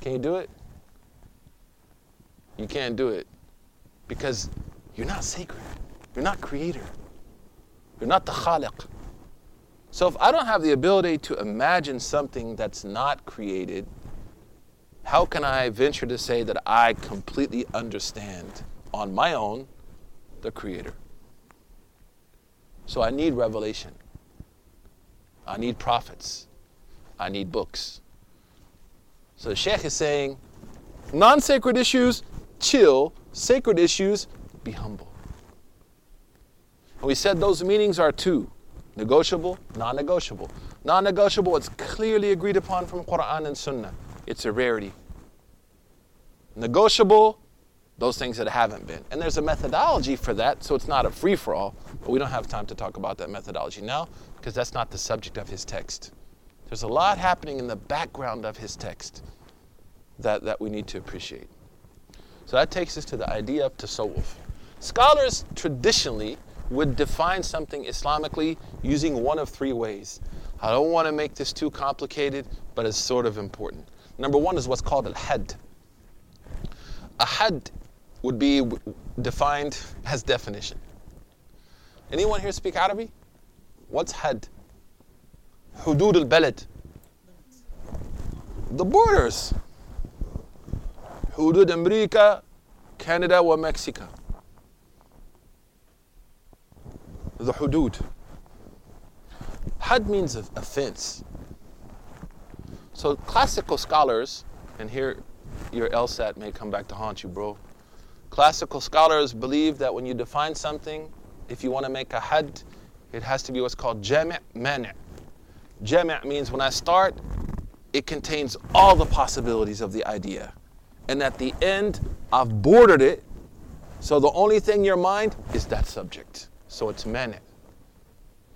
Can you do it? You can't do it because you're not sacred. You're not creator. You're not the khaliq. So if I don't have the ability to imagine something that's not created, how can I venture to say that I completely understand on my own the creator? So I need revelation. I need prophets. I need books. So the Sheikh is saying, non sacred issues, chill. Sacred issues, be humble. And we said those meanings are two negotiable, non negotiable. Non negotiable, it's clearly agreed upon from Quran and Sunnah. It's a rarity. Negotiable, those things that haven't been. And there's a methodology for that, so it's not a free for all, but we don't have time to talk about that methodology now because that's not the subject of his text. There's a lot happening in the background of his text that, that we need to appreciate. So that takes us to the idea of tasawwuf. Scholars traditionally would define something Islamically using one of three ways. I don't want to make this too complicated, but it's sort of important. Number one is what's called al had. A had would be defined as definition. Anyone here speak Arabic? What's had? Hudud al-Balad. The borders. Hudud America, Canada or Mexico. The Hudud. Had means of offense. So classical scholars, and here your LSAT may come back to haunt you, bro. Classical scholars believe that when you define something, if you want to make a had, it has to be what's called jam' mani' jami' means when I start it contains all the possibilities of the idea and at the end, I've bordered it. So the only thing in your mind is that subject. So it's mani.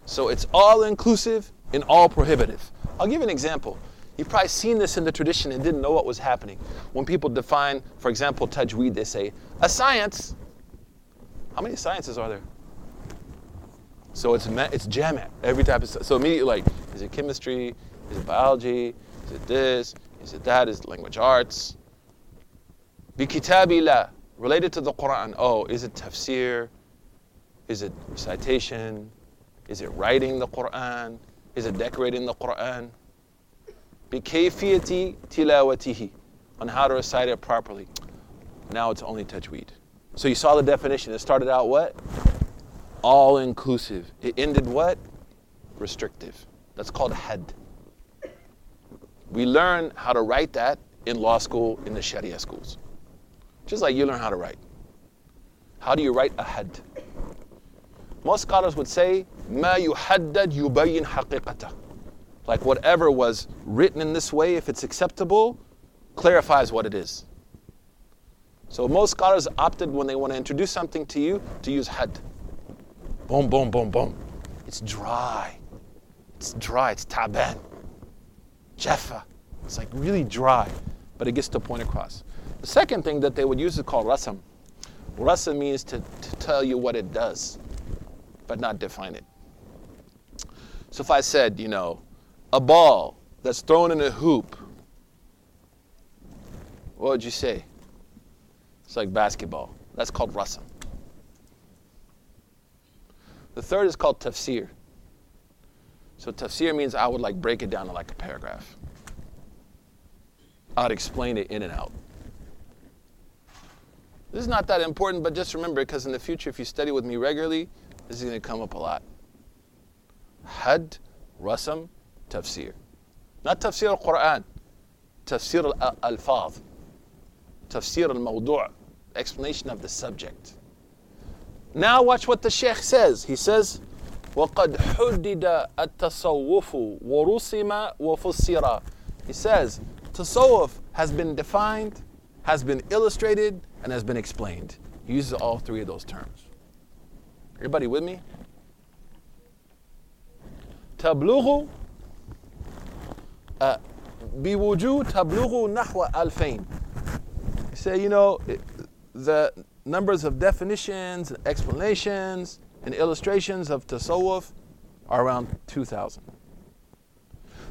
So it's all inclusive and all prohibitive. I'll give you an example. You've probably seen this in the tradition and didn't know what was happening. When people define, for example, tajweed, they say, a science. How many sciences are there? So it's it's jami' every type of so immediately like is it chemistry, is it biology, is it this, is it that, is it language arts, Bikitabillah, related to the Quran. Oh, is it tafsir? Is it recitation? Is it writing the Quran? Is it decorating the Quran? Bikayfiyati tilawatihi, on how to recite it properly. Now it's only tajweed. So you saw the definition. It started out what? All inclusive. It ended what? Restrictive. That's called had. We learn how to write that in law school, in the Sharia schools. Just like you learn how to write. How do you write a had? Most scholars would say, ما يحدد يبين حقيقته. Like whatever was written in this way, if it's acceptable, clarifies what it is. So most scholars opted when they want to introduce something to you to use had. Boom, boom, boom, boom. It's dry. It's dry. It's taban. Jaffa. It's like really dry, but it gets the point across. The second thing that they would use is called rasam. Rasam means to, to tell you what it does, but not define it. So if I said, you know, a ball that's thrown in a hoop, what would you say? It's like basketball. That's called rasam. The third is called tafsir. So tafsir means I would like break it down to like a paragraph. I'd explain it in and out. This is not that important, but just remember because in the future, if you study with me regularly, this is going to come up a lot. Had, rasam, tafsir. Not tafsir al Quran, tafsir al alfaz, tafsir al mawdu', explanation of the subject. Now watch what the Sheikh says. He says, وقد حدد التصوف ورسم وفسر. He says, tasawwuf has been defined, has been illustrated, and has been explained. He uses all three of those terms. Everybody with me? تبلغ بوجود تبلغ نحو ألفين. He said, you know, the numbers of definitions, explanations, and illustrations of tasawwuf are around 2,000.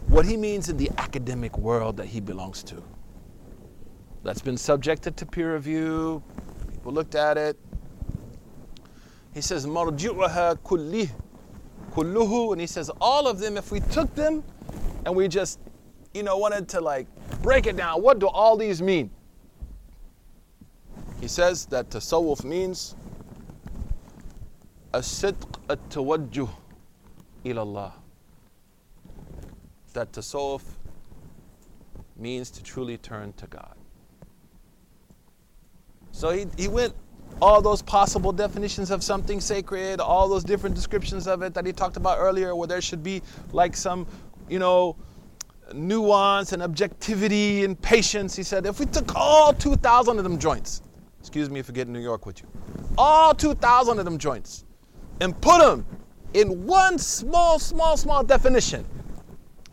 What he means in the academic world that he belongs to. That's been subjected to peer review, people looked at it. He says, Marji'uha kullih, kulluhu, and he says, all of them, if we took them and we just, you know, wanted to like break it down, what do all these mean? He says that tasawwuf means الصدق التوجه إلى الله. That tasawwuf means to truly turn to God. So he, he went all those possible definitions of something sacred, all those different descriptions of it that he talked about earlier, where there should be like some, you know, nuance and objectivity and patience. He said, if we took all 2,000 of them joints, excuse me for getting New York with you, all 2,000 of them joints, and put them in one small, small, small definition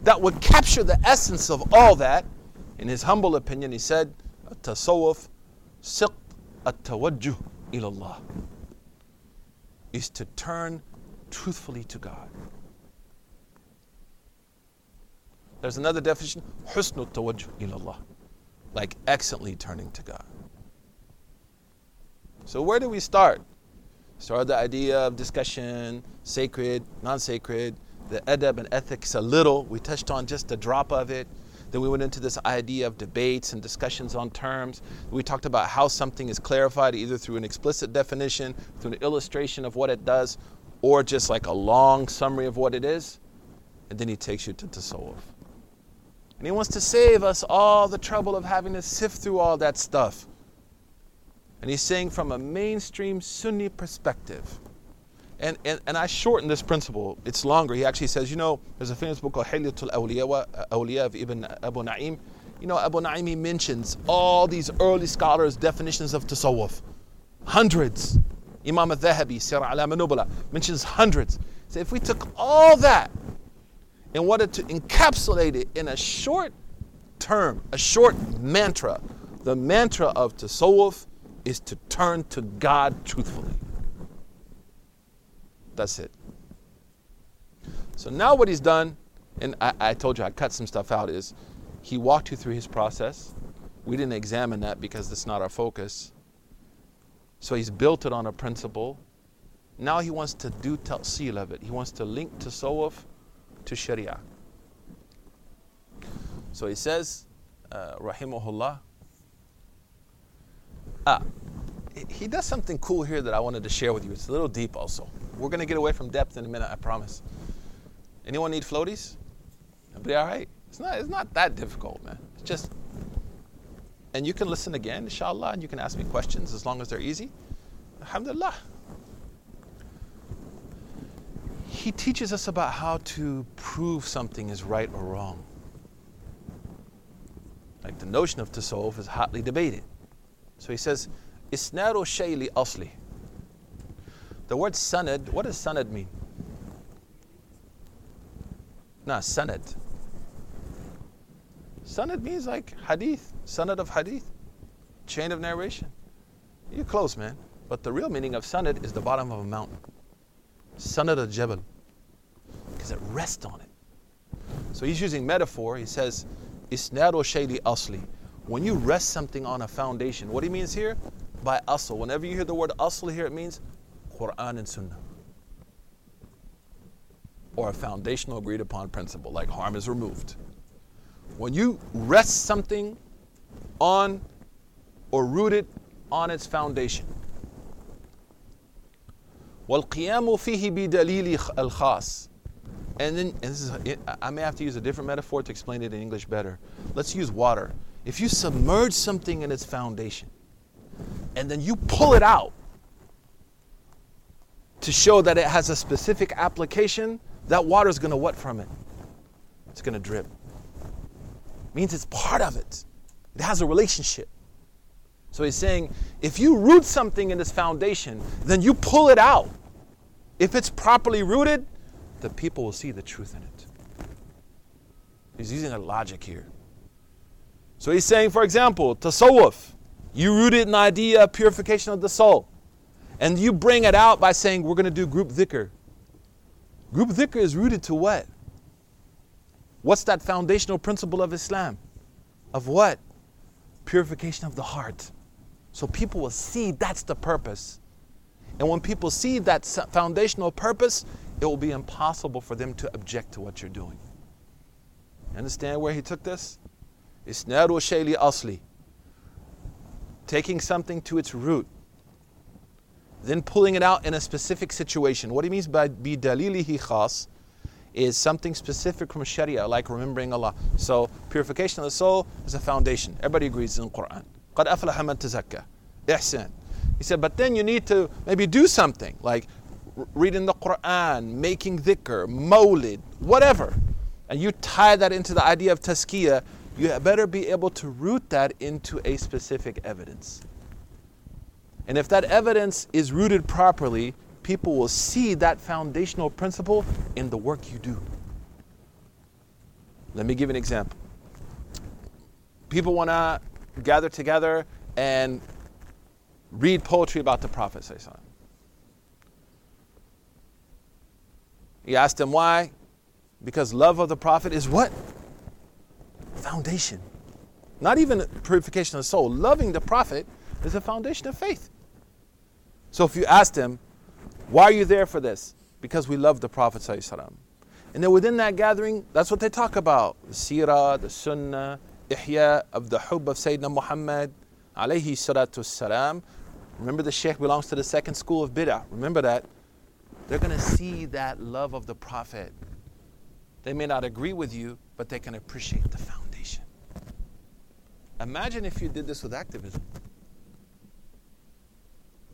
that would capture the essence of all that, in his humble opinion, he said, tasawwuf, sidq at-tawajjuh ilallah is to turn truthfully to God. There's another definition, husnu tawajjuh ilallah, like excellently turning to God. So where do we start? Start the idea of discussion, sacred, non-sacred, the adab and ethics a little. We touched on just a drop of it. Then we went into this idea of debates and discussions on terms. We talked about how something is clarified either through an explicit definition, through an illustration of what it does, or just like a long summary of what it is. And then he takes you to tasawwuf. And he wants to save us all the trouble of having to sift through all that stuff. And he's saying from a mainstream Sunni perspective, and, and, and I shorten this principle. It's longer. He actually says, you know, there's a famous book called Hilyatul Awliya, uh, Awliya of Ibn uh, Abu Na'im. You know, Abu Na'im he mentions all these early scholars' definitions of tasawwuf. Hundreds. Imam al-Dhahabi, Siyar A'lam Nubala, mentions hundreds. So if we took all that and wanted to encapsulate it in a short term, a short mantra, the mantra of tasawwuf is to turn to God truthfully. That's it. So now what he's done, and I, I, told you I cut some stuff out, is he walked you through his process. We didn't examine that because that's not our focus. So he's built it on a principle. Now he wants to do ta'sil of it. He wants to link tasawwuf to sharia. So he says, uh, rahimahullah, ah, he does something cool here that I wanted to share with you. It's a little deep also. We're going to get away from depth in a minute, I promise. Anyone need floaties? Everybody all right? It's not, it's not that difficult, man. It's just, and you can listen again, inshallah, and you can ask me questions as long as they're easy. Alhamdulillah. He teaches us about how to prove something is right or wrong. Like the notion of tasawwuf is hotly debated. So he says, Isnadu shayli asli. The word sanad, what does sanad mean? No, sanad. Sanad means like hadith, sanad of hadith, chain of narration. You're close, man. But the real meaning of sanad is the bottom of a mountain. Sanad al jabal. Because it rests on it. So he's using metaphor. He says, Isnadu shayli asli. When you rest something on a foundation, what he means here? By asl. Whenever you hear the word asl here, it means Quran and Sunnah. Or a foundational agreed upon principle, like harm is removed. When you rest something on or root it on its foundation. والقيام فيه بدليل الخاص and then and this is, I may have to use a different metaphor to explain it in English better. Let's use water. If you submerge something in its foundation and then you pull it out to show that it has a specific application, that water is going to what from it? It's going to drip. It means it's part of it. It has a relationship. So he's saying if you root something in this foundation, then you pull it out. If it's properly rooted, the people will see the truth in it. He's using a logic here. So he's saying, for example, tasawwuf, you rooted an idea of purification of the soul and you bring it out by saying we're going to do group dhikr. Group dhikr is rooted to what? What's that foundational principle of Islam? Of what? purification of the heart. So people will see that's the purpose. And when people see that foundational purpose, it will be impossible for them to object to what you're doing. Understand where he took this? Isnadu shayli asli. Taking something to its root, then pulling it out in a specific situation. What he means by bi dalilihi khas is something specific from Sharia, like remembering Allah. So purification of the soul is a foundation. Everybody agrees in the Quran. قَدْ أَفْلَحَ مَنْ تَزَكَّى Ihsan. He said, but then you need to maybe do something, like reading the Quran, making dhikr, mawlid, whatever. And you tie that into the idea of tazkiyah, you better be able to root that into a specific evidence. And if that evidence is rooted properly, people will see that foundational principle in the work you do. Let me give an example. People want to gather together and read poetry about the Prophet. He asked them why. Because love of the Prophet is what? Foundation. Not even purification of the soul. Loving the Prophet is a foundation of faith. So if you asked him, why are you there for this? Because we love the Prophet. And then within that gathering, that's what they talk about. The seerah, the sunnah, ihya of the hub of Sayyidina Muhammad, alayhi salatu salam. Remember the Sheikh belongs to the second school of bid'ah. Remember that. They're going to see that love of the Prophet. They may not agree with you, but they can appreciate the foundation. Imagine if you did this with activism.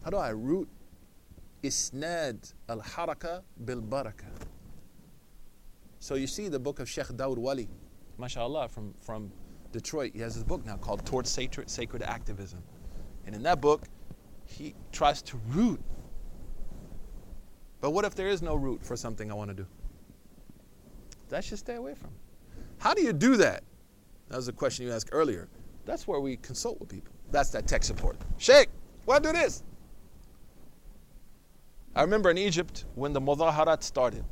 How do I root isnad al haraka bil baraka? So you see the book of Sheikh Dawood Walid, mashallah, from, from Detroit. He has his book now called Towards Sacred, Sacred Activism. And in that book, he tries to root. But what if there is no root for something I want to do? That should stay away from. How do you do that? That was a question you asked earlier. That's where we consult with people. That's that tech support. Sheikh, why do this? I remember in Egypt when the mudaharat started.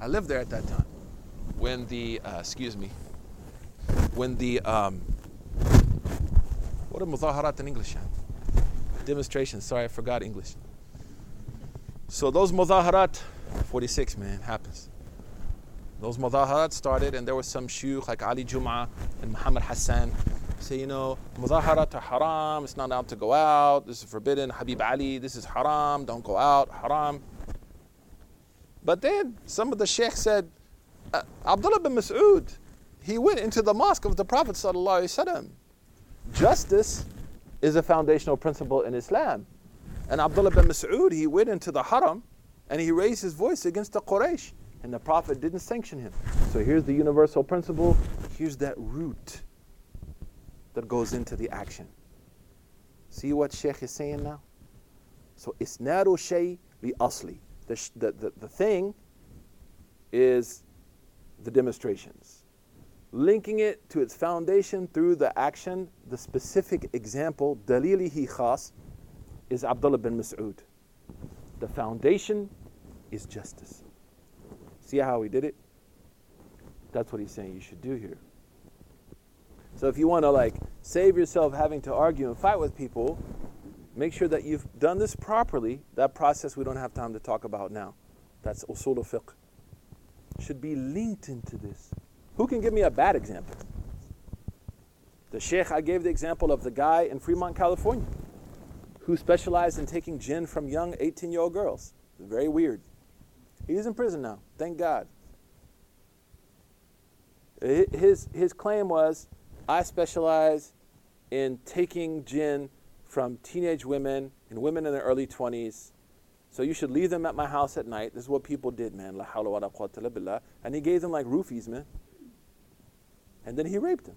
I lived there at that time. When the, uh, excuse me, when the, um, what are mudaharat in English? Demonstrations. Sorry, I forgot English. So those mudaharat, 46, man, happens. Those mudaharat started, and there was some shuyukh like Ali Jum'ah and Muhammad Hassan say, you know, mudaharat are haram, it's not allowed to go out, this is forbidden. Habib Ali, this is haram, don't go out, haram. But then some of the sheikh said, uh, Abdullah bin Mas'ud, he went into the mosque of the Prophet. Justice is a foundational principle in Islam. And Abdullah bin Mas'ud, he went into the haram and he raised his voice against the Quraysh and the Prophet didn't sanction him. So here's the universal principle. Here's that root that goes into the action. See what Sheikh is saying now? So isnadu shay li asli. The, the, the, thing is the demonstrations. Linking it to its foundation through the action, the specific example, dalilihi khas, is Abdullah bin Mas'ud. The foundation is justice. See how he did it? That's what he's saying you should do here. So if you want to like save yourself having to argue and fight with people, make sure that you've done this properly. That process we don't have time to talk about now. That's usul fiqh. Should be linked into this. Who can give me a bad example? The sheikh, I gave the example of the guy in Fremont, California, who specialized in taking jinn from young 18 year old girls. Very weird. He's in prison now, thank God. His, his claim was I specialize in taking jinn from teenage women and women in their early 20s. So you should leave them at my house at night. This is what people did, man. And he gave them like roofies, man. And then he raped them.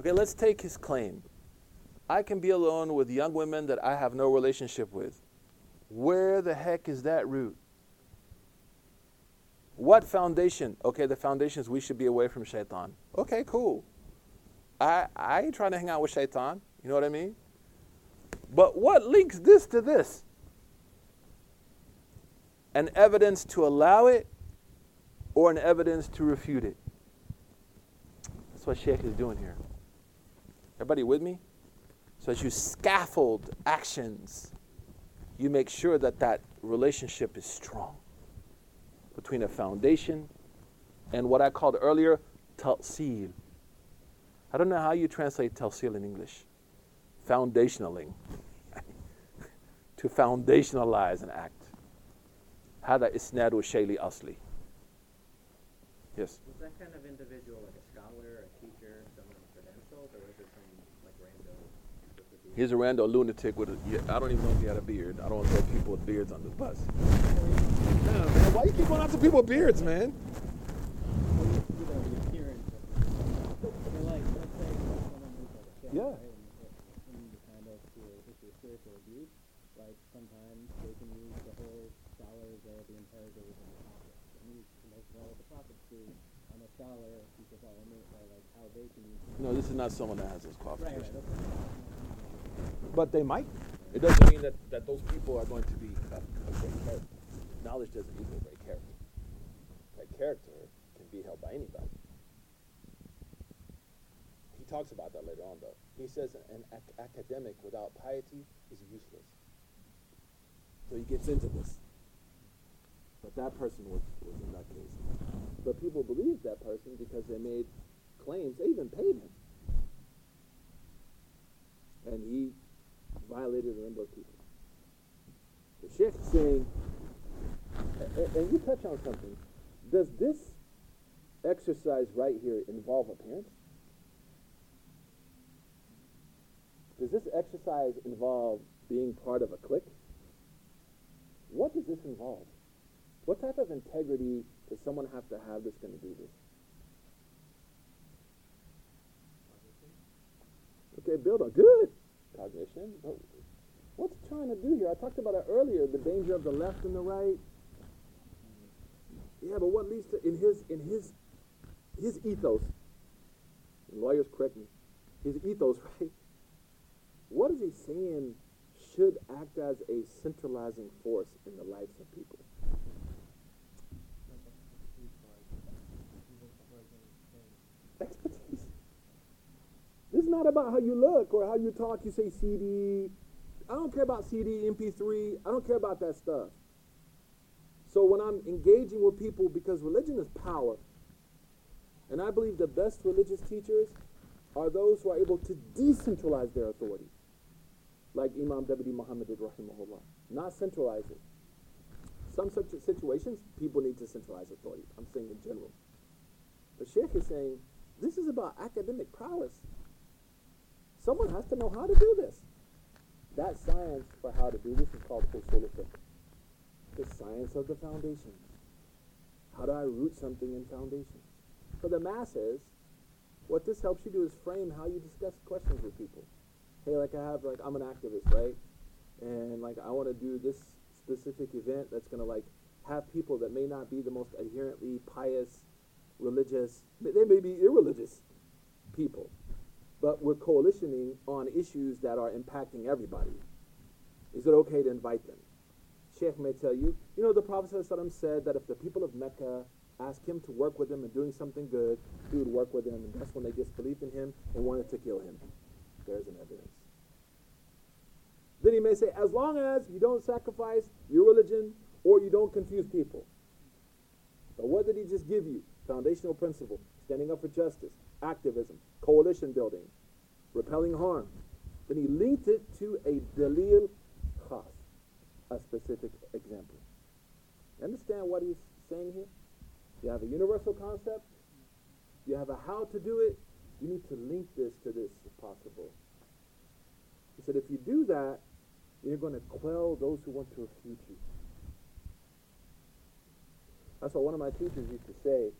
Okay, let's take his claim. I can be alone with young women that I have no relationship with. Where the heck is that root? What foundation? Okay, the foundation is we should be away from shaitan. Okay, cool. I, I ain't trying to hang out with shaitan. You know what I mean? But what links this to this? An evidence to allow it or an evidence to refute it? That's what Sheikh is doing here. Everybody with me? So as you scaffold actions, you make sure that that relationship is strong between a foundation and what I called earlier, talsil. I don't know how you translate talsil in English. Foundationaling. to foundationalize an act. هذا إسناد شيء asli. Yes. Was that kind of individual He's a rando lunatic with a. Yeah, I don't even know if he had a beard. I don't want to throw people with beards on the bus. Yeah, man, why you keep going after people with beards, man? Yeah. like sometimes they can use the whole scholars or the interrogators and the prophets. And you know, well, what the prophets do. I'm scholar, people follow me, or like how they can use No, this is not someone that has those qualifications. Right, right, but they might. It doesn't mean that, that those people are going to be a, a great character. Knowledge doesn't equal great character. Great character can be held by anybody. He talks about that later on, though. He says an ac- academic without piety is useless. So he gets into this. But that person was, was in that case. But people believed that person because they made claims. They even paid him. And he violated the number of people. The Sheikh saying, and, and you touch on something. Does this exercise right here involve appearance? Does this exercise involve being part of a clique? What does this involve? What type of integrity does someone have to have that's going to do this? Okay, build on good cognition. But what's trying to do here? I talked about it earlier. The danger of the left and the right. Yeah, but what leads to in his in his his ethos? Lawyers correct me. His ethos, right? What is he saying should act as a centralizing force in the lives of people. Expertise. This is not about how you look or how you talk. You say CD. I don't care about CD, MP3. I don't care about that stuff. So when I'm engaging with people, because religion is power, and I believe the best religious teachers are those who are able to decentralize their authority like Imam Dabiri Muhammad did, rahimahullah. Not centralize it. Some such situations, people need to centralize authority. I'm saying in general. But Sheikh is saying, this is about academic prowess. Someone has to know how to do this. That science for how to do this is called usul. The science of the foundation. How do I root something in foundation? For the masses, what this helps you do is frame how you discuss questions with people hey, like I have, like I'm an activist, right? And like I want to do this specific event that's gonna like have people that may not be the most adherently pious, religious, they may be irreligious people, but we're coalitioning on issues that are impacting everybody. Is it okay to invite them? Sheikh may tell you, you know, the Prophet ﷺ said that if the people of Mecca ask him to work with them in doing something good, he would work with them, and that's when they disbelieved in him and wanted to kill him. There's an evidence. Then he may say, as long as you don't sacrifice your religion or you don't confuse people. But what did he just give you? Foundational principle, standing up for justice, activism, coalition building, repelling harm. Then he linked it to a dalil khas, a specific example. Understand what he's saying here? You have a universal concept, you have a how to do it, you need to link this to this if possible. He said, if you do that, you're going to quell those who want to refute you. That's what one of my teachers used to say.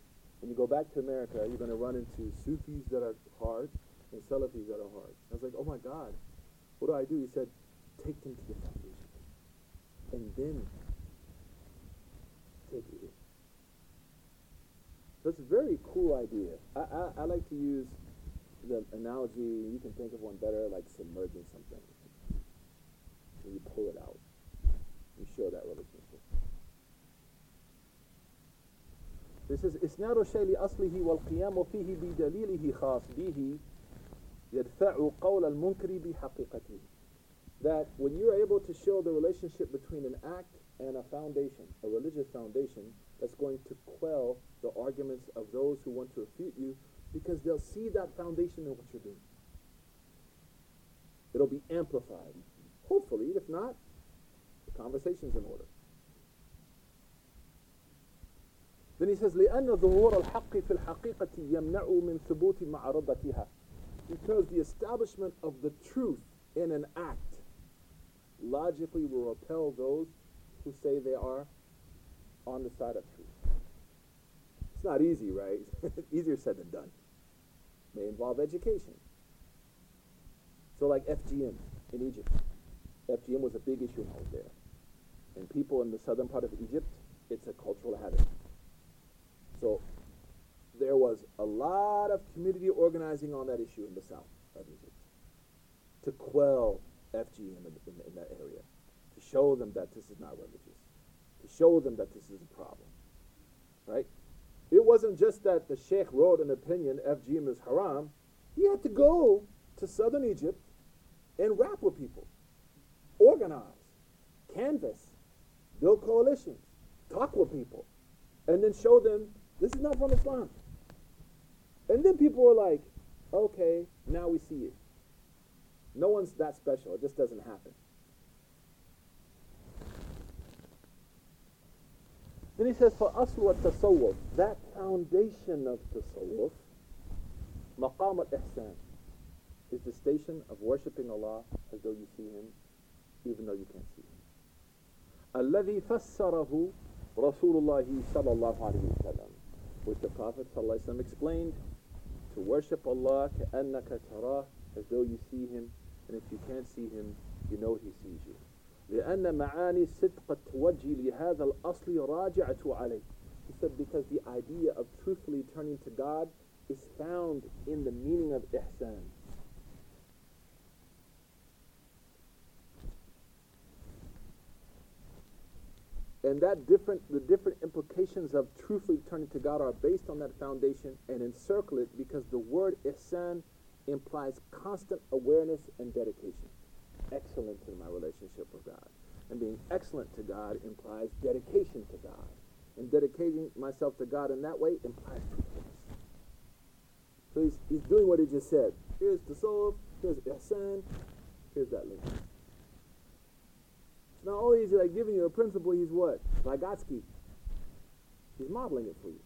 When you go back to America, you're going to run into Sufis that are hard and Salafis that are hard. I was like, oh my God, what do I do? He said, take them to the foundation. And then take it in. That's a very cool idea. I, I, I like to use the analogy, you can think of one better, like submerging something. And you pull it out. You show that relationship. This is إسناد الشيء لأصله والقيام فيه بدليله خاص به يدفع قول المنكر بحقيقته that when you're able to show the relationship between an act and a foundation, a religious foundation, that's going to quell the arguments of those who want to refute you because they'll see that foundation in what you're doing. It'll be amplified. Hopefully, if not, the conversation's in order. Then he says, لأن ظهور الحق في الحقيقة يمنع من ثبوت معرضتها. Because the establishment of the truth in an act logically will repel those who say they are on the side of truth. It's not easy, right? Easier said than done. May involve education. So like FGM in Egypt. FGM was a big issue when I was there. And people in the southern part of Egypt, it's a cultural habit. So there was a lot of community organizing on that issue in the south of Egypt to quell FGM in, in, in that area, to show them that this is not religious, to show them that this is a problem, right? It wasn't just that the sheikh wrote an opinion, FGM is haram. He had to go to southern Egypt and rap with people, organize, canvas, build coalitions, talk with people, and then show them this is not from Islam. And then people were like, okay, now we see it. No one's that special. It just doesn't happen. Then he says, for aslu tasawwuf, that foundation of tasawwuf, maqam al-ihsan, is the station of worshipping Allah as though you see Him, even though you can't see Him. الذي فسره رسول الله صلى الله عليه وسلم which the Prophet ﷺ explained to worship Allah كأنك تراه as though you see Him and if you can't see Him you know He sees you لأن معاني صدق التوجه لهذا الأصل راجعة عليه He said because the idea of truthfully turning to God is found in the meaning of ihsan And that different the different implications of truthfully turning to God are based on that foundation and encircle it because the word ihsan implies constant awareness and dedication. Excellence in my relationship with God. And being excellent to God implies dedication to God. And dedicating myself to God in that way implies truthfulness. So he's, he's doing what he just said. Here's the soul. Here's ihsan. Here's that link not only is he like giving you a principle, he's what? Vygotsky. He's modeling it for you.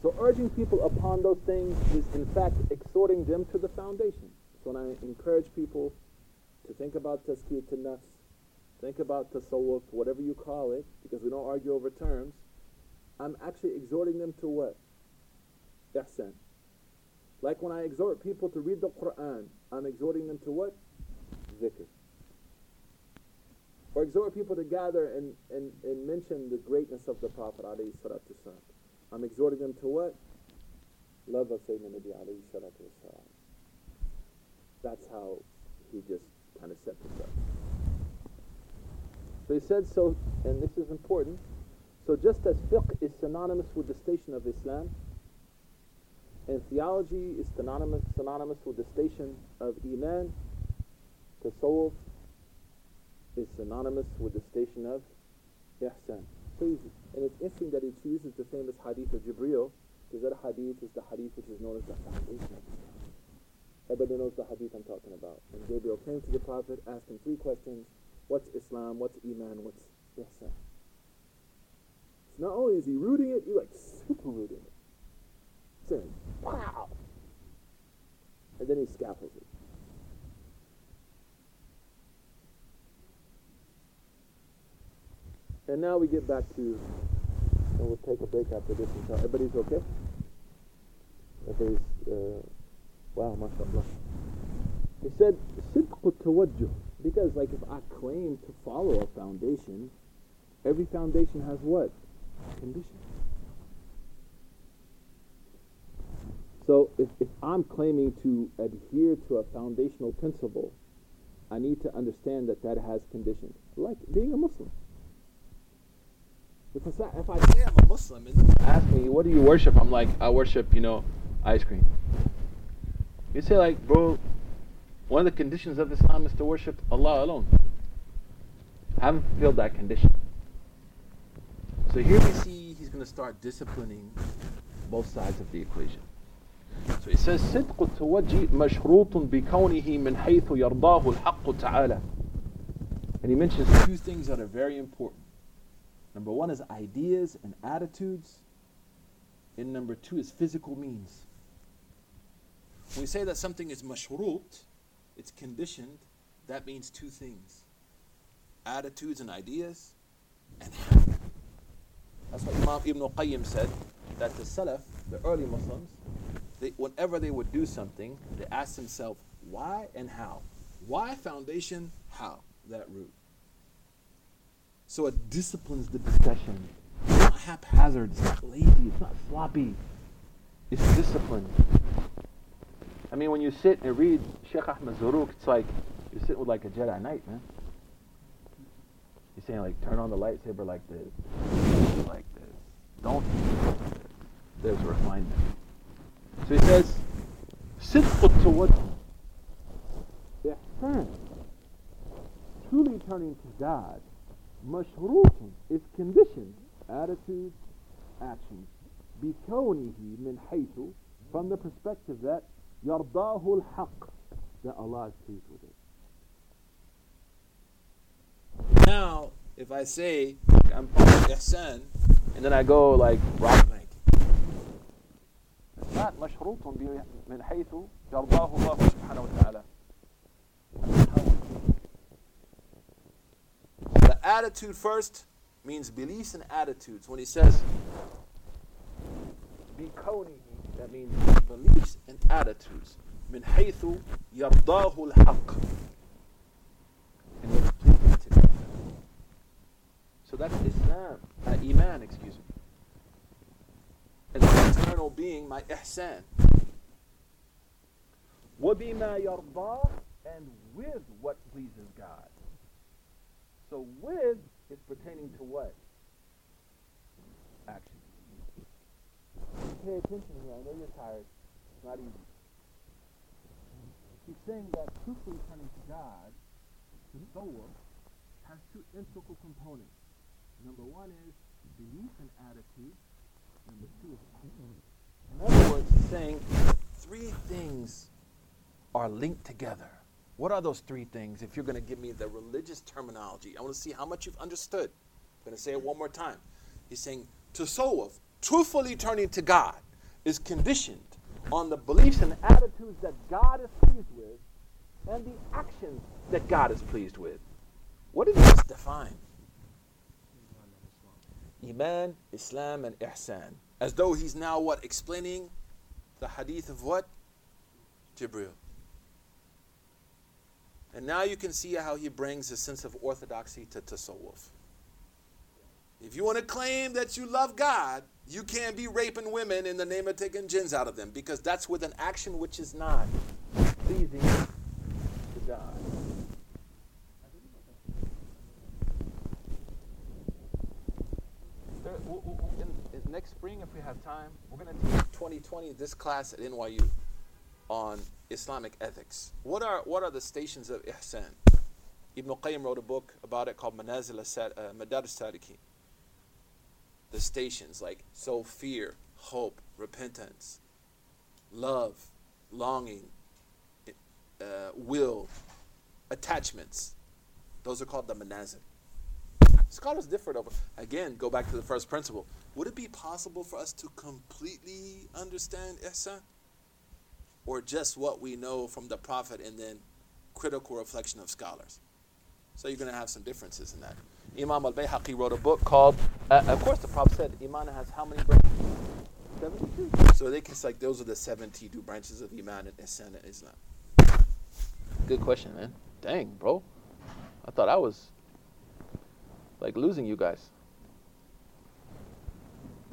So urging people upon those things is in fact exhorting them to the foundation. So when I encourage people to think about tazkiyat nafs, think about tasawwuf, whatever you call it, because we don't argue over terms, I'm actually exhorting them to what? Ihsan. Like when I exhort people to read the Quran, I'm exhorting them to what? Zikr. Or exhort people to gather and, and, and mention the greatness of the Prophet I'm exhorting them to what? Love of Sayyidina Nabi That's how he just kind of set this up. So he said so, and this is important. So just as fiqh is synonymous with the station of Islam, and theology is synonymous, synonymous with the station of Iman. Tasawwuf is synonymous with the station of Ihsan. Crazy. And it's interesting that he chooses the famous hadith of Jibreel, because that hadith is the hadith which is known as the foundation of Islam. Everybody knows the hadith I'm talking about. And Gabriel came to the Prophet, asked him three questions. What's Islam? What's Iman? What's Ihsan? So not only is he rooting it, he's like super rooting it Wow. And then he scaffolds it. And now we get back to, and we'll take a break after this. Everybody's okay? Everybody's, uh, wow, mashallah. He said, sidq. Because, like, if I claim to follow a foundation, every foundation has what? Conditions. So if, if I'm claiming to adhere to a foundational principle, I need to understand that that has conditions, like being a Muslim. Because if I say I'm a Muslim and ask me, what do you worship? I'm like, I worship, you know, ice cream. You say, like, bro, one of the conditions of Islam is to worship Allah alone. I haven't fulfilled that condition. So here we see he's going to start disciplining both sides of the equation. So he says صدق التوجه مشروط بكونه من حيث يرضاه الحق تعالى. And he mentions two things that are very important. Number one is ideas and attitudes. And number two is physical means. When we say that something is mashrut, it's conditioned, that means two things. Attitudes and ideas and how. That's what Imam Ibn Qayyim said, that the Salaf, the early Muslims, they, whenever they would do something, they asked themselves, why and how? Why foundation, how? That root. So it disciplines the discussion. It's not haphazard, it's not lazy, it's not sloppy. It's disciplined. I mean, when you sit and read Sheikh Ahmed Zarruq, it's like you're sitting with like a Jedi Knight, man. You're saying like turn on the lightsaber like this, like this. Don't. There's refinement. So he says, صدق التوجه إحسان truly turning to God مشروط is conditioned attitudes actions بكونه من حيث from the perspective that يرضاه الحق that Allah is pleased with it now if I say I'm part of Ihsan and then I go like rob a bank not مشروط من حيث يرضاه الله سبحانه وتعالى The attitude first means beliefs and attitudes. When he says بكونه, that means beliefs and attitudes. من حيث يرضاه الحق. And it's pleasing to God. So that's Islam, uh, Iman, excuse me. And the eternal being, my ihsan. وبما يرضاه and with what pleases God. So with is pertaining to what? Action. Pay attention here. I know you're tired. It's not easy. He's saying that truthfully turning to God, the soul, has two integral components. Number one is belief and attitude. Number two is action. in other words, he's saying three things are linked together. What are those three things? If you're going to give me the religious terminology, I want to see how much you've understood. I'm going to say it one more time. He's saying, Tasawwuf, truthfully turning to God, is conditioned on the beliefs and attitudes that God is pleased with and the actions that God is pleased with. What did he just define? Iman, Islam, and Ihsan. As though he's now what? Explaining the hadith of what? Jibril. And now you can see how he brings a sense of orthodoxy to tasawwuf. If you want to claim that you love God, you can't be raping women in the name of taking jinns out of them because that's with an action which is not pleasing to God. There, w- w- w- in, in next spring, if we have time, we're going to teach 2020 this class at NYU on Islamic ethics. What are what are the stations of ihsan? Ibn Qayyim wrote a book about it called Manazil uh, Madar Sadiqin. The stations like so fear, hope, repentance, love, longing, uh, will, attachments. Those are called the manazil. Scholars differ over. Again, go back to the first principle. Would it be possible for us to completely understand ihsan? or just what we know from the Prophet and then critical reflection of scholars. So you're going to have some differences in that. Imam al Bayhaqi wrote a book called, uh, of course, the Prophet said Iman has how many branches? 72. So they can like those are the 72 branches of Iman and Ihsan and Islam. Good question, man. Dang, bro. I thought I was like losing you guys.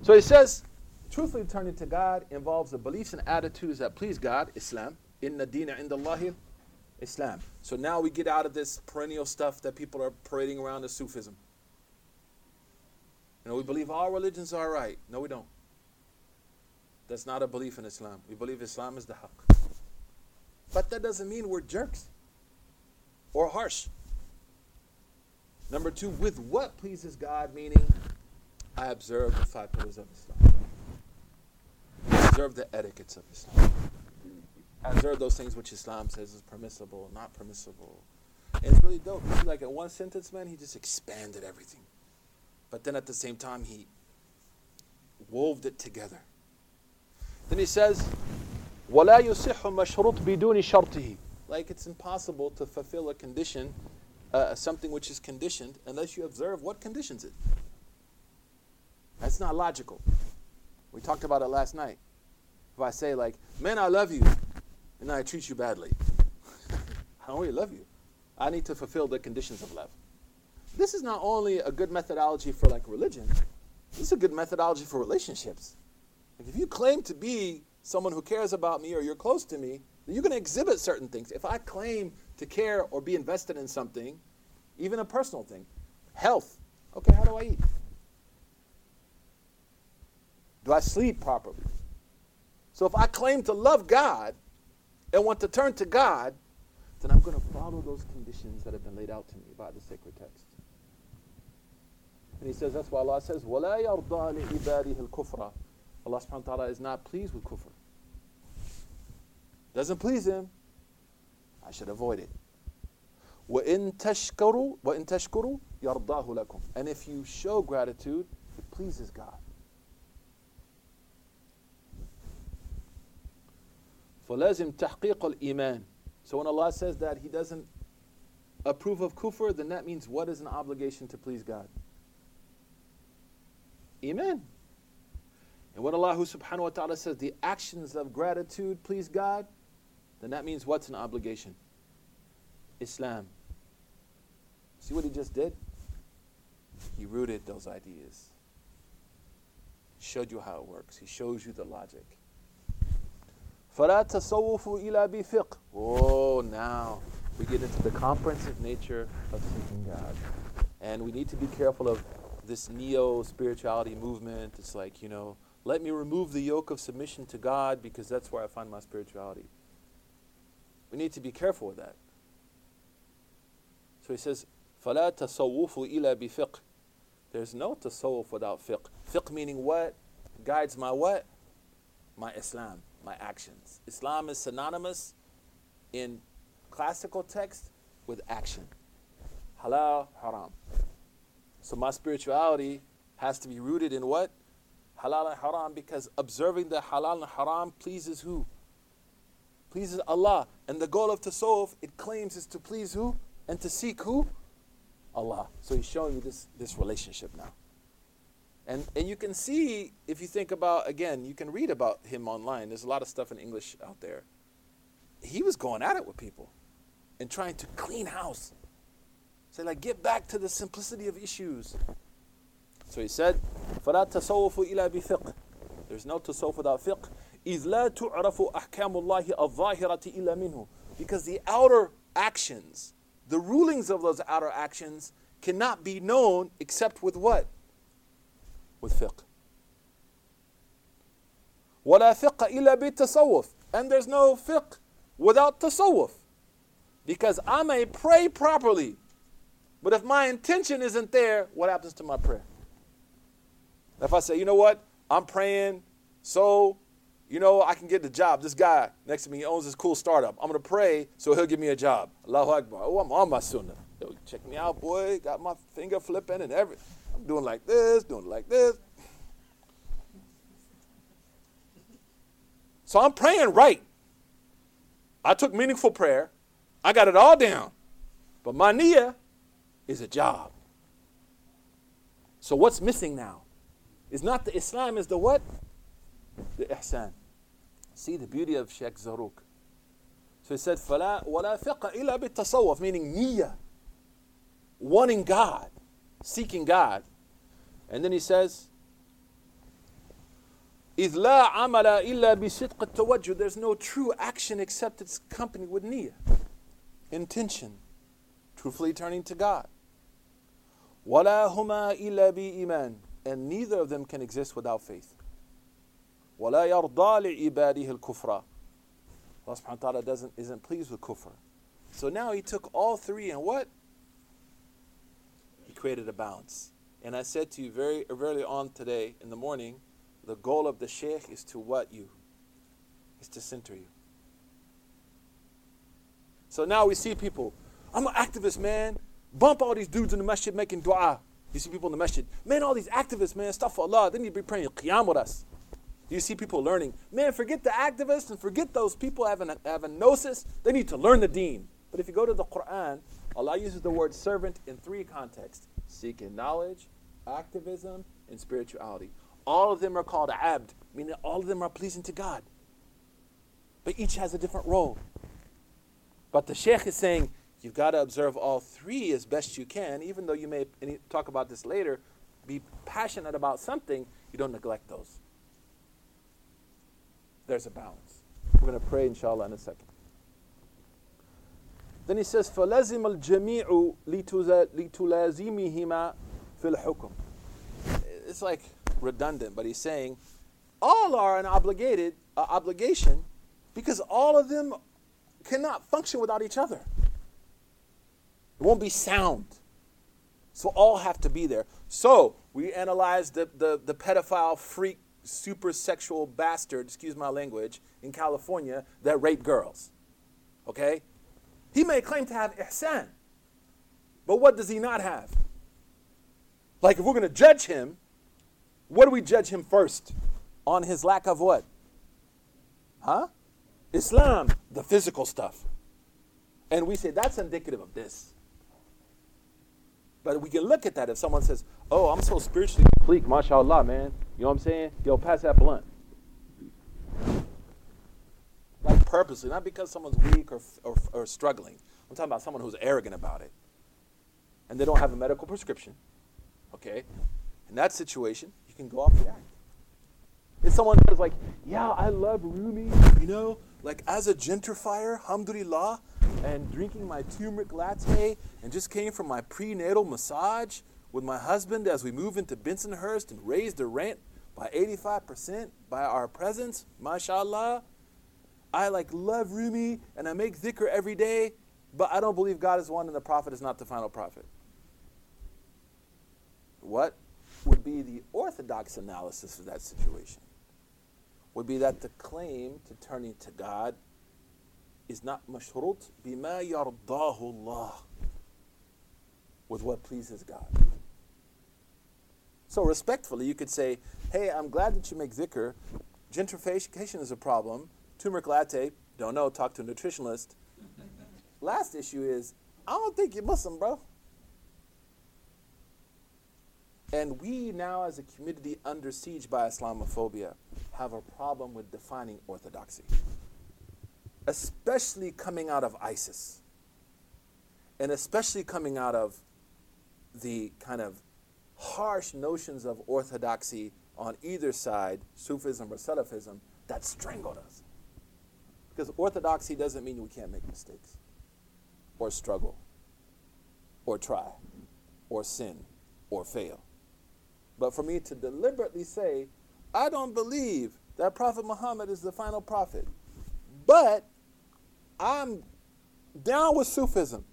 So he says, Truthfully turning to God involves the beliefs and attitudes that please God, Islam. Inna dina indallahi Islam. So now we get out of this perennial stuff that people are parading around as Sufism. You know, we believe all religions are right. No, we don't. That's not a belief in Islam. We believe Islam is the haqq. But that doesn't mean we're jerks or harsh. Number two, with what pleases God, meaning I observe the five pillars of Islam. I observe the etiquettes of Islam. I observe those things which Islam says is permissible, not permissible. And it's really dope. You see, like in one sentence, man, he just expanded everything. But then at the same time, he wove it together. Then he says, وَلَا يُصِحُ مَشْرُوط بِدُونِ شَرْطِهِ Like it's impossible to fulfill a condition, uh, something which is conditioned, unless you observe what conditions it. That's not logical. We talked about it last night. If I say like, man, I love you, and I treat you badly, I don't really love you. I need to fulfill the conditions of love. This is not only a good methodology for like religion, this is a good methodology for relationships. Like if you claim to be someone who cares about me or you're close to me, then you're going to exhibit certain things. If I claim to care or be invested in something, even a personal thing, health, okay, how do I eat? Do I sleep properly? So if I claim to love God and want to turn to God, then I'm going to follow those conditions that have been laid out to me by the sacred text. And he says, that's why Allah says, وَلَا يَرْضَى لِعِبَادِهِ الْكُفْرَ Allah subhanahu wa ta'ala is not pleased with kufr. Doesn't please him. I should avoid it. وَإِن تَشْكُرُوا وَإِن تَشْكُرُوا يَرْضَاهُ لَكُمْ And if you show gratitude, it pleases God. فلازم تحقيق الإيمان So when Allah says that He doesn't approve of kufr, then that means what is an obligation to please God? Iman. And when Allah subhanahu wa ta'ala says the actions of gratitude please God, then that means what's an obligation? Islam. See what he just did? He rooted those ideas. Showed you how it works. He shows you the logic. فَلَا تَصَوُّفُ إِلَى بِفِقْ Oh, now we get into the comprehensive nature of seeking God. And we need to be careful of this neo spirituality movement. It's like, you know, let me remove the yoke of submission to God because that's where I find my spirituality. We need to be careful with that. So he says, فَلَا تَصَوُّفُ إِلَى بِفِقْ There's no tasawwuf without fiqh. Fiqh meaning what? Guides my what? My Islam my actions. Islam is synonymous in classical text with action. Halal, haram. So my spirituality has to be rooted in what? Halal and haram because observing the halal and haram pleases who? Pleases Allah. And the goal of tasawwuf, it claims is to please who? And to seek who? Allah. So he's showing you this, this relationship now. And, and you can see, if you think about, again, you can read about him online. There's a lot of stuff in English out there. He was going at it with people and trying to clean house. Say, like, get back to the simplicity of issues. So he said, فَلَا تَصَوُّفُ إِلَى بِفِقْ There's no tasawwuf without fiqh. إِذْ لَا تُعْرَفُ أَحْكَامُ اللَّهِ الظَّاهِرَةِ إِلَّا مِنْهُ Because the outer actions, the rulings of those outer actions, cannot be known except with what? with fiqh. ولا فقه إلا بالتصوف. And there's no fiqh without tasawwuf. Because I may pray properly, but if my intention isn't there, what happens to my prayer? If I say, you know what, I'm praying so, you know, I can get the job. This guy next to me owns this cool startup. I'm going to pray so he'll give me a job. Allahu Akbar. Oh, I'm on my sunnah. Yo, check me out, boy. Got my finger flipping and everything. doing like this, doing like this. So I'm praying right. I took meaningful prayer. I got it all down. But my Nia is a job. So what's missing now? It's not the Islam, is the what? The ihsan. See the beauty of Sheikh Zarruq. So he said, فَلَا وَلَا illa إِلَّا بِالتصوف, meaning Nia, wanting God Seeking God. And then he says, إذ لا عمل إلا بصدق التوجه There's no true action except it's accompanied with niyyah, intention, truthfully turning to God. ولا هما إلا بإيمان and neither of them can exist without faith. وَلَا يَرْضَى لِعِبَادِهِ الْكُفْرَ Allah subhanahu wa ta'ala doesn't, isn't pleased with kufr. So now he took all three and what? Created a balance. And I said to you very early on today in the morning, the goal of the sheikh is to what you? Is to center you. So now we see people, I'm an activist, man. Bump all these dudes in the masjid making dua. You see people in the masjid, man, all these activists, man, stuff for Allah, they need to be praying qiyam with us. You see people learning, man, forget the activists and forget those people having a, having gnosis. They need to learn the deen. But if you go to the Quran, Allah uses the word servant in three contexts seeking knowledge, activism, and spirituality. All of them are called abd, meaning all of them are pleasing to God. But each has a different role. But the Sheikh is saying you've got to observe all three as best you can, even though you may talk about this later, be passionate about something, you don't neglect those. There's a balance. We're going to pray, inshallah, in a second. Then he says, فَلَزِمَ الْجَمِيعُ لِتُلَازِمِهِمَا فِي الْحُكُمِ It's like redundant, but he's saying all are an obligated uh, obligation because all of them cannot function without each other. It won't be sound. So all have to be there. So we analyzed the, the, the pedophile freak super sexual bastard, excuse my language, in California that raped girls. Okay? He may claim to have ihsan, but what does he not have? Like, if we're going to judge him, what do we judge him first? On his lack of what? Huh? Islam, the physical stuff. And we say that's indicative of this. But we can look at that if someone says, Oh, I'm so spiritually bleak, mashallah, man. You know what I'm saying? Yo, pass that blunt. Like purposely, not because someone's weak or, or, or struggling. I'm talking about someone who's arrogant about it. And they don't have a medical prescription. Okay? In that situation, you can go off the act. If someone says like, yeah, I love Rumi, you know, like as a gentrifier, alhamdulillah, and drinking my turmeric latte and just came from my prenatal massage with my husband as we move into Bensonhurst and raised the rent by 85% by our presence, mashallah. I like love Rumi and I make dhikr every day, but I don't believe God is one and the prophet is not the final prophet. What would be the orthodox analysis of that situation? Would be that the claim to turning to God is not mashrut bima yardahu Allah with what pleases God. So respectfully, you could say, hey, I'm glad that you make dhikr. Gentrification is a problem. Turmeric latte, don't know, talk to a nutritionalist. Last issue is, I don't think you're Muslim, bro. And we now, as a community under siege by Islamophobia, have a problem with defining orthodoxy, especially coming out of ISIS, and especially coming out of the kind of harsh notions of orthodoxy on either side, Sufism or Salafism, that strangled us. Because orthodoxy doesn't mean we can't make mistakes, or struggle, or try, or sin, or fail. But for me to deliberately say, I don't believe that Prophet Muhammad is the final prophet, but I'm down with Sufism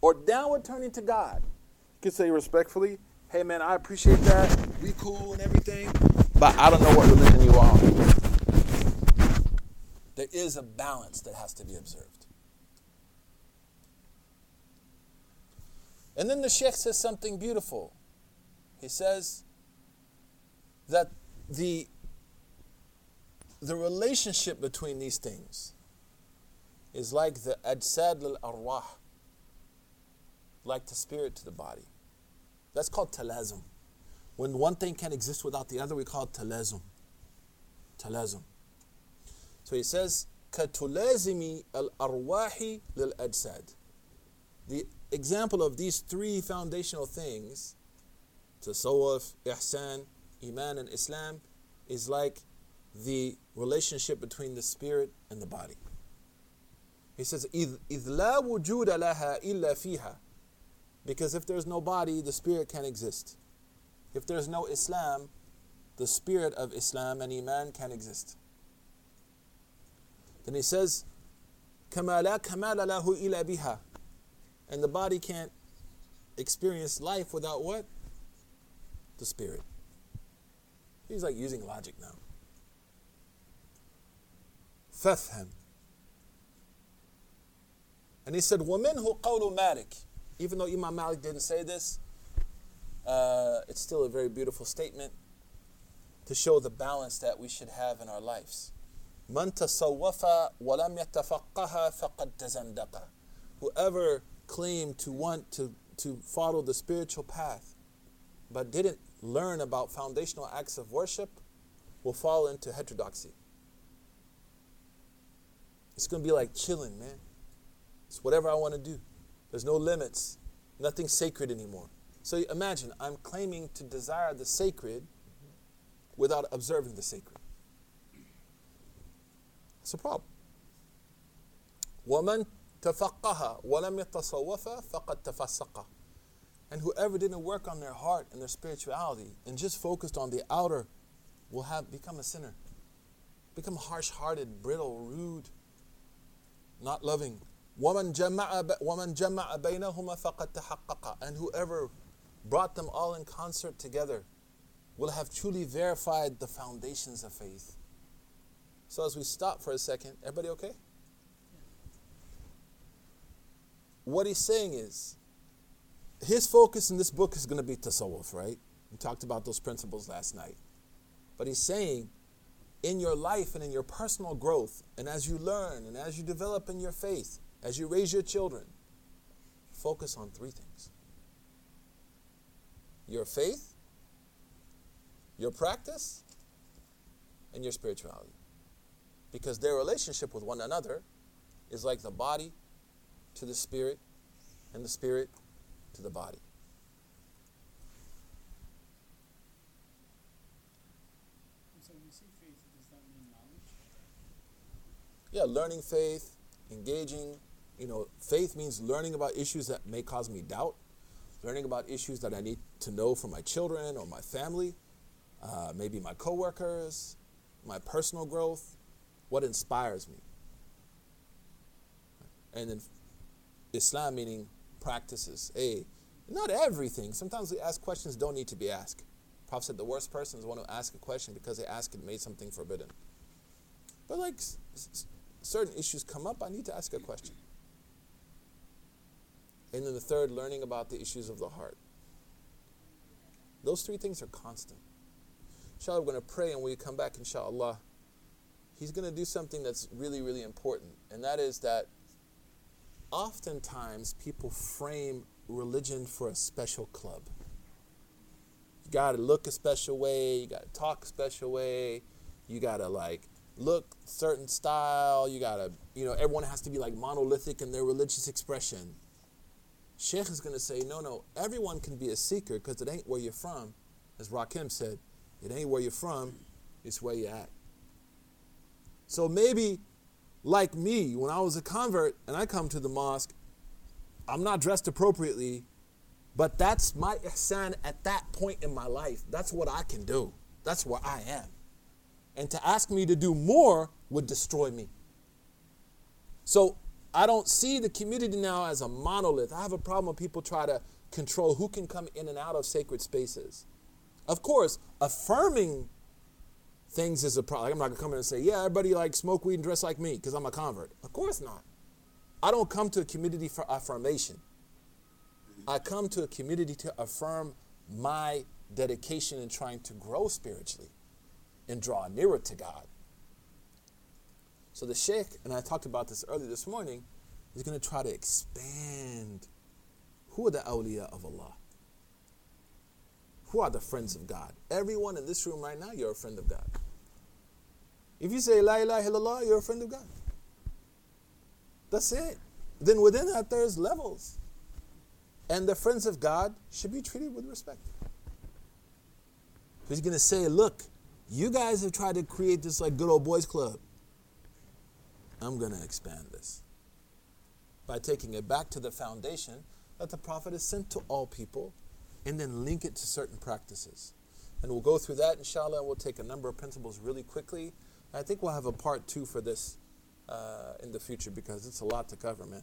or down with turning to God, you can say respectfully, hey man, I appreciate that. We cool and everything, but I don't know what religion you are. There is a balance that has to be observed. And then the Sheikh says something beautiful. He says that the, the relationship between these things is like the ajsad al arwah, like the spirit to the body. That's called talazum. When one thing can exist without the other, we call it talazum. Talazum. So he says, كتلازم الأرواح للأجساد. The example of these three foundational things tasawwuf, ihsan, iman, and Islam is like the relationship between the spirit and the body. He says, إذ, إذ لا وجود لها إلا فيها. Because if there's no body, the spirit can't exist. If there's no Islam, the spirit of Islam and Iman can't exist. Then he says, كَمَا لَا كَمَالَ لَهُ إِلَى بِهَا And the body can't experience life without what? The spirit. He's like using logic now. فَافْهَمْ And he said, وَمِنْهُ قَوْلُ مَالِكِ Even though Imam Malik didn't say this, uh, it's still a very beautiful statement to show the balance that we should have in our lives. من تصوف ولم يتفقه فقد تزندق. Whoever claimed to want to, to follow the spiritual path but didn't learn about foundational acts of worship will fall into heterodoxy. It's going to be like chilling, man. It's whatever I want to do. There's no limits, nothing sacred anymore. So imagine I'm claiming to desire the sacred without observing the sacred. It's a problem. وَمَنْ تَفَقَّهَ وَلَمْ يَتَصَوَّفَ فَقَدْ تَفَسَّقَ And whoever didn't work on their heart and their spirituality and just focused on the outer will have become a sinner. Become harsh-hearted, brittle, rude, not loving. وَمَنْ جَمَعَ, وَمَنْ جَمَعَ بَيْنَهُمَا فَقَدْ تَحَقَّقَ And whoever brought them all in concert together will have truly verified the foundations of faith. So as we stop for a second, everybody okay? What he's saying is, his focus in this book is going to be tasawwuf, right? We talked about those principles last night. But he's saying, in your life and in your personal growth, and as you learn and as you develop in your faith, as you raise your children, focus on three things your faith, your practice, and your spirituality because their relationship with one another is like the body to the spirit and the spirit to the body. So when you say faith, does that mean knowledge? Yeah, learning faith, engaging. You know, faith means learning about issues that may cause me doubt, learning about issues that I need to know for my children or my family, uh, maybe my coworkers, my personal growth, what inspires me. And then Islam meaning practices. A, not everything. Sometimes we ask questions don't need to be asked. Prophet said the worst person is one who asks a question because they ask it made something forbidden. But like s- s- certain issues come up, I need to ask a question. And then the third, learning about the issues of the heart. Those three things are constant. Inshallah, we're going to pray and when we come back, inshallah, he's going to do something that's really, really important. And that is that oftentimes people frame religion for a special club. You got to look a special way, you got to talk a special way, you got to like look certain style, you got to, you know, everyone has to be like monolithic in their religious expression. Sheikh is going to say, no, no, everyone can be a seeker because it ain't where you're from. As Rakim said, it ain't where you're from, it's where you're at. So maybe, like me, when I was a convert and I come to the mosque, I'm not dressed appropriately, but that's my ihsan at that point in my life. That's what I can do. That's where I am. And to ask me to do more would destroy me. So I don't see the community now as a monolith. I have a problem when people try to control who can come in and out of sacred spaces. Of course, affirming things is a problem. Like I'm not gonna come in and say, yeah, everybody like smoke weed and dress like me because I'm a convert. Of course not. I don't come to a community for affirmation. I come to a community to affirm my dedication in trying to grow spiritually and draw nearer to God. So the Sheikh, and I talked about this earlier this morning, is going to try to expand who are the awliya of Allah? Who are the friends of God? Everyone in this room right now, you're a friend of God. If you say La ilaha illallah, you're a friend of God. That's it. Then within that, there's levels. And the friends of God should be treated with respect. He's going to say, look, you guys have tried to create this like good old boys club. I'm going to expand this by taking it back to the foundation that the Prophet is sent to all people and then link it to certain practices. And we'll go through that, inshallah, and we'll take a number of principles really quickly. I think we'll have a part two for this uh, in the future because it's a lot to cover, man.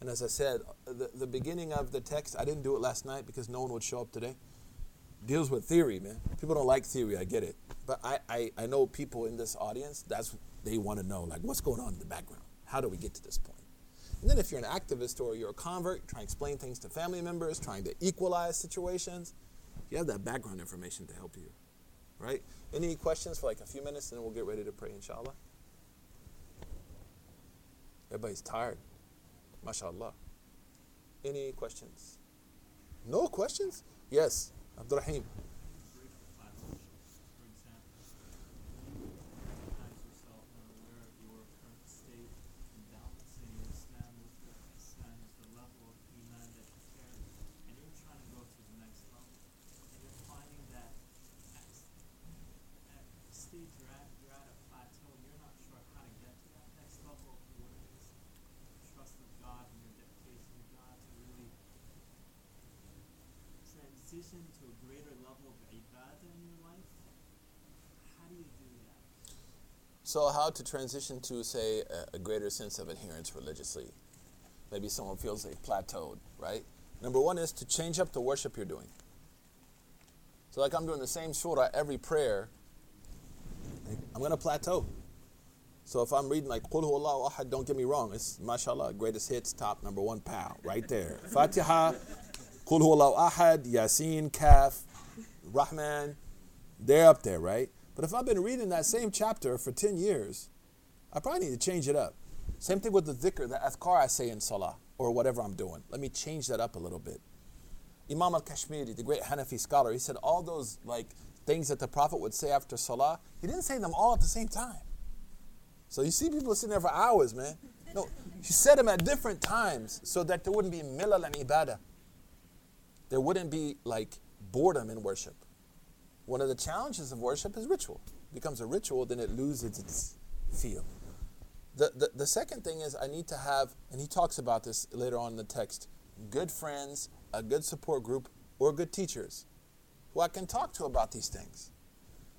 And as I said, the, the beginning of the text, I didn't do it last night because no one would show up today. Deals with theory, man. People don't like theory, I get it. But I, I, I know people in this audience, that's they want to know, like, what's going on in the background? How do we get to this point? And then if you're an activist or you're a convert, trying to explain things to family members, trying to equalize situations, you have that background information to help you. Right? Any questions for like a few minutes and then we'll get ready to pray, inshallah? Everybody's tired. MashaAllah. Any questions? No questions? Yes. Abdurrahim. transition to a greater level of ibadah in your life, how do you do that? So, how to transition to, say, a, a greater sense of adherence religiously? Maybe someone feels they plateaued, right? Number one is to change up the worship you're doing. So, like I'm doing the same surah every prayer, I'm going to plateau. So if I'm reading like Allahu Ahad, don't get me wrong, it's mashallah, greatest hits, top number one, pow, right there. Fatiha, Qul Huwallahu Ahad, Yasin, Kaf, Rahman, they're up there, right? But if I've been reading that same chapter for 10 years, I probably need to change it up. Same thing with the dhikr, the athkar I say in salah, or whatever I'm doing. Let me change that up a little bit. Imam al-Kashmiri, the great Hanafi scholar, he said all those like things that the Prophet would say after salah, he didn't say them all at the same time. So you see people sitting there for hours, man. No, he said them at different times so that there wouldn't be milal and ibadah there wouldn't be like boredom in worship. One of the challenges of worship is ritual. It becomes a ritual, then it loses its feel. The, the, the second thing is I need to have, and he talks about this later on in the text, good friends, a good support group, or good teachers who I can talk to about these things.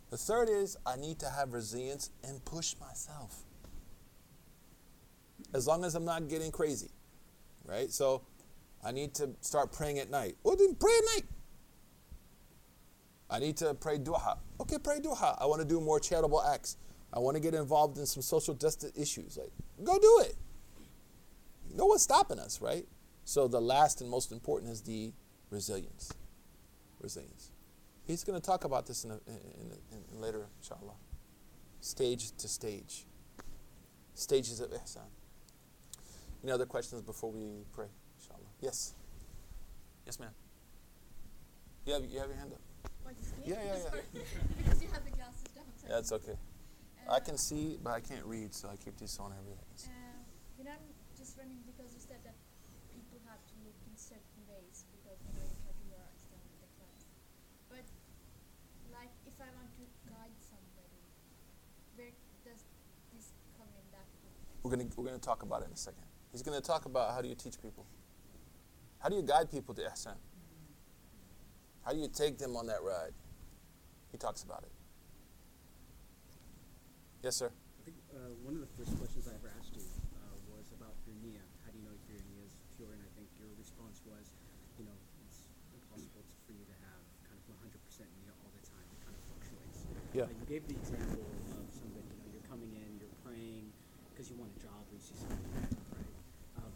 The third is I need to have resilience and push myself. As long as I'm not getting crazy, right? So I need to start praying at night. Well, then pray at night. I need to pray duha. Okay, pray duha. I want to do more charitable acts. I want to get involved in some social justice issues. Like, go do it. No one's stopping us, right? So the last and most important is the resilience. Resilience. He's going to talk about this in, a, in, in, in later, inshallah. Stage to stage. Stages of ihsan. Any other questions before we pray? Inshallah? Yes. Yes, ma'am. You have, you have your hand up. Yeah, yeah, yeah. because you have the glasses down. Yeah, it's okay. Uh, I can see, but I can't read, so I keep this on every day. Uh, you know, I'm just running because you said that people have to look in certain ways because you know you try to memorize them in the class. But like, if I want to guide somebody, where does this come in that? We're gonna we're gonna talk about it in a second. He's gonna talk about how do you teach people. How do you guide people to ihsan? How do you take them on that ride? He talks about it. Yes, sir. I think uh, one of the first questions I ever asked you uh, was about your niyyah. How do you know if your niyyah is pure? And I think your response was, you know, it's impossible to, for you to have kind of 100% niyyah all the time. It kind of fluctuates. Yeah. Uh, you gave the example of somebody, you know, you're coming in, you're praying because you want a job or you see something, bad, right? Um,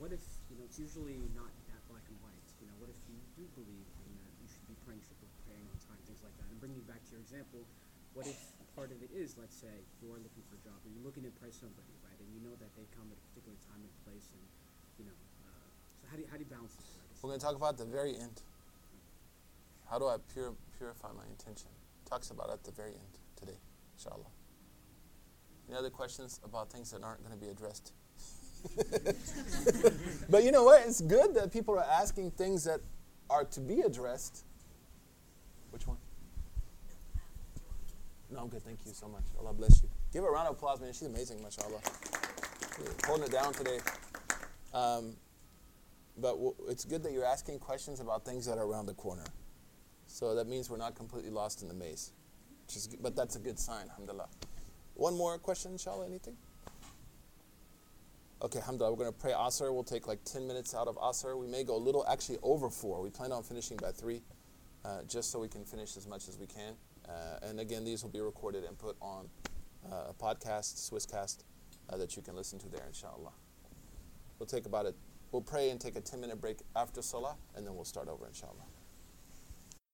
what if, you know, it's usually not that black and white. you should be praying, should be praying praying on time, things like that. And bringing back to your example, what if part of it is, let's say, you are looking for a job, or you're looking to impress somebody, right? And you know that they come at a particular time and place, and you know. Uh, so how do you, how do you balance this? We're going to talk about the very end. How do I purify my intention? Talks about at the very end today, inshallah. Any other questions about things that aren't going to be addressed? but you know what? It's good that people are asking things that are to be addressed. Which one? No, I'm good. Thank you so much. Allah bless you. Give her a round of applause, man. She's amazing, mashallah. Holding it down today. Um, but w- it's good that you're asking questions about things that are around the corner. So that means we're not completely lost in the maze. Which is, g- but that's a good sign, alhamdulillah. One more question, inshallah, anything? Okay, alhamdulillah, we're going to pray Asr. We'll take like 10 minutes out of Asr. We may go a little, actually over four. We plan on finishing by three, uh, just so we can finish as much as we can. Uh, and again, these will be recorded and put on uh, a podcast, Swisscast, uh, that you can listen to there, inshallah. We'll take about a, we'll pray and take a 10 minute break after Salah, and then we'll start over, inshallah.